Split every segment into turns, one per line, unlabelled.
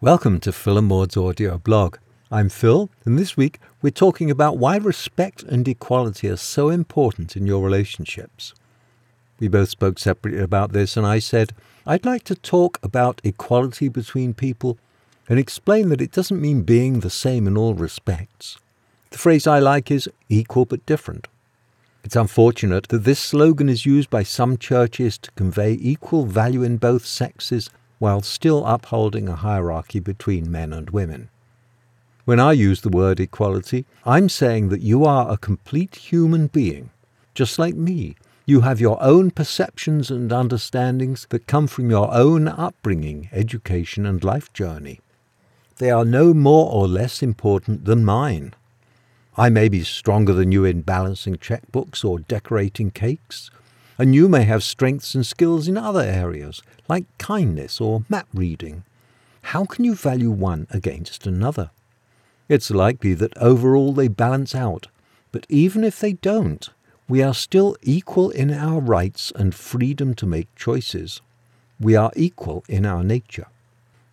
Welcome to Phil and Maud's audio blog. I'm Phil, and this week we're talking about why respect and equality are so important in your relationships. We both spoke separately about this, and I said, I'd like to talk about equality between people and explain that it doesn't mean being the same in all respects. The phrase I like is equal but different. It's unfortunate that this slogan is used by some churches to convey equal value in both sexes while still upholding a hierarchy between men and women. When I use the word equality, I'm saying that you are a complete human being, just like me. You have your own perceptions and understandings that come from your own upbringing, education, and life journey. They are no more or less important than mine. I may be stronger than you in balancing checkbooks or decorating cakes, and you may have strengths and skills in other areas, like kindness or map reading. How can you value one against another? It's likely that overall they balance out, but even if they don't, we are still equal in our rights and freedom to make choices. We are equal in our nature.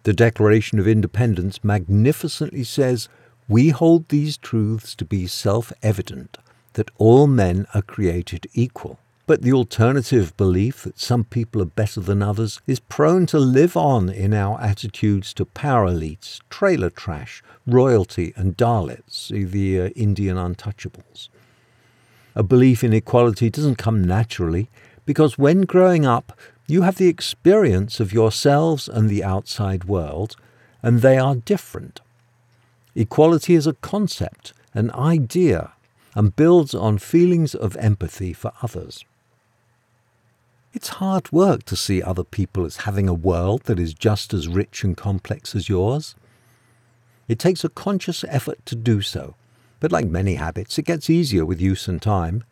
The Declaration of Independence magnificently says, We hold these truths to be self evident, that all men are created equal. But the alternative belief that some people are better than others is prone to live on in our attitudes to power elites, trailer trash, royalty, and Dalits, the uh, Indian untouchables. A belief in equality doesn't come naturally because when growing up, you have the experience of yourselves and the outside world, and they are different. Equality is a concept, an idea, and builds on feelings of empathy for others. It's hard work to see other people as having a world that is just as rich and complex as yours. It takes a conscious effort to do so, but like many habits, it gets easier with use and time.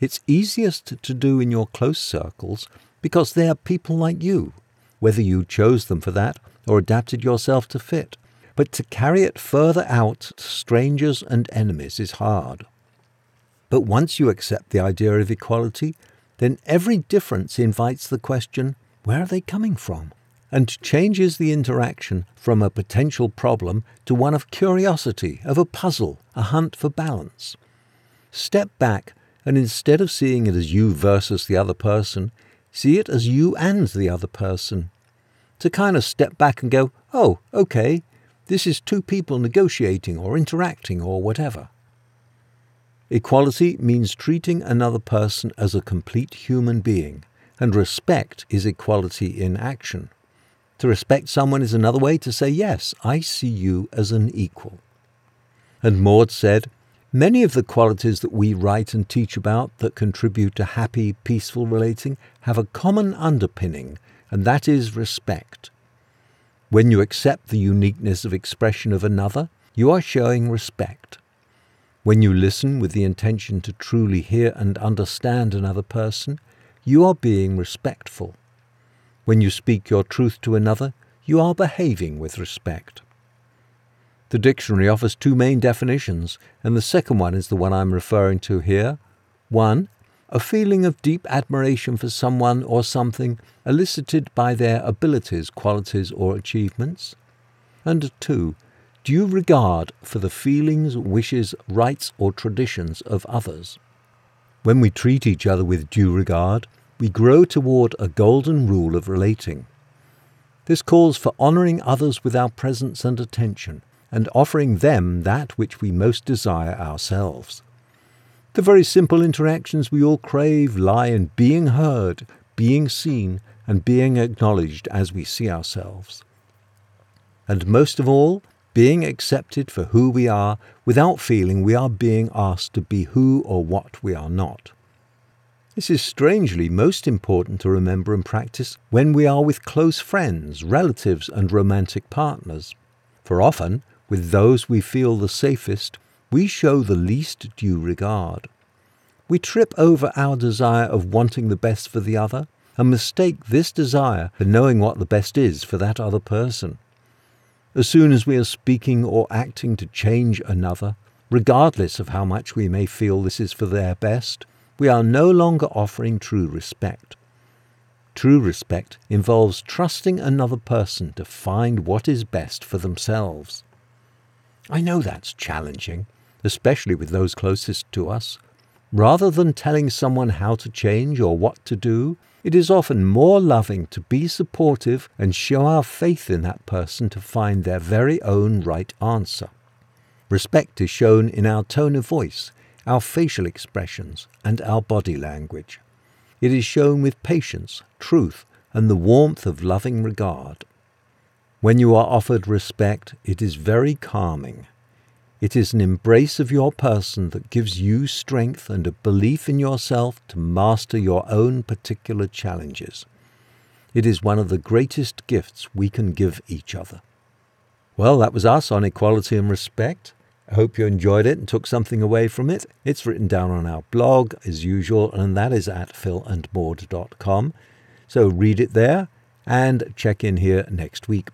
It's easiest to do in your close circles because they are people like you, whether you chose them for that or adapted yourself to fit. But to carry it further out to strangers and enemies is hard. But once you accept the idea of equality, then every difference invites the question, where are they coming from? And changes the interaction from a potential problem to one of curiosity, of a puzzle, a hunt for balance. Step back and instead of seeing it as you versus the other person, see it as you and the other person. To kind of step back and go, oh, okay, this is two people negotiating or interacting or whatever. Equality means treating another person as a complete human being, and respect is equality in action. To respect someone is another way to say, Yes, I see you as an equal. And Maud said, Many of the qualities that we write and teach about that contribute to happy, peaceful relating have a common underpinning, and that is respect. When you accept the uniqueness of expression of another, you are showing respect. When you listen with the intention to truly hear and understand another person, you are being respectful. When you speak your truth to another, you are behaving with respect. The dictionary offers two main definitions, and the second one is the one I'm referring to here. One, a feeling of deep admiration for someone or something elicited by their abilities, qualities, or achievements. And two, due regard for the feelings, wishes, rights, or traditions of others. When we treat each other with due regard, we grow toward a golden rule of relating. This calls for honoring others with our presence and attention, and offering them that which we most desire ourselves. The very simple interactions we all crave lie in being heard, being seen, and being acknowledged as we see ourselves. And most of all, being accepted for who we are without feeling we are being asked to be who or what we are not. This is strangely most important to remember and practice when we are with close friends, relatives, and romantic partners. For often, with those we feel the safest, we show the least due regard. We trip over our desire of wanting the best for the other and mistake this desire for knowing what the best is for that other person. As soon as we are speaking or acting to change another, regardless of how much we may feel this is for their best, we are no longer offering true respect. True respect involves trusting another person to find what is best for themselves. I know that's challenging, especially with those closest to us. Rather than telling someone how to change or what to do, it is often more loving to be supportive and show our faith in that person to find their very own right answer. Respect is shown in our tone of voice, our facial expressions, and our body language. It is shown with patience, truth, and the warmth of loving regard. When you are offered respect, it is very calming. It is an embrace of your person that gives you strength and a belief in yourself to master your own particular challenges. It is one of the greatest gifts we can give each other. Well, that was us on equality and respect. I hope you enjoyed it and took something away from it. It's written down on our blog as usual, and that is at philandmaud.com. So read it there and check in here next week.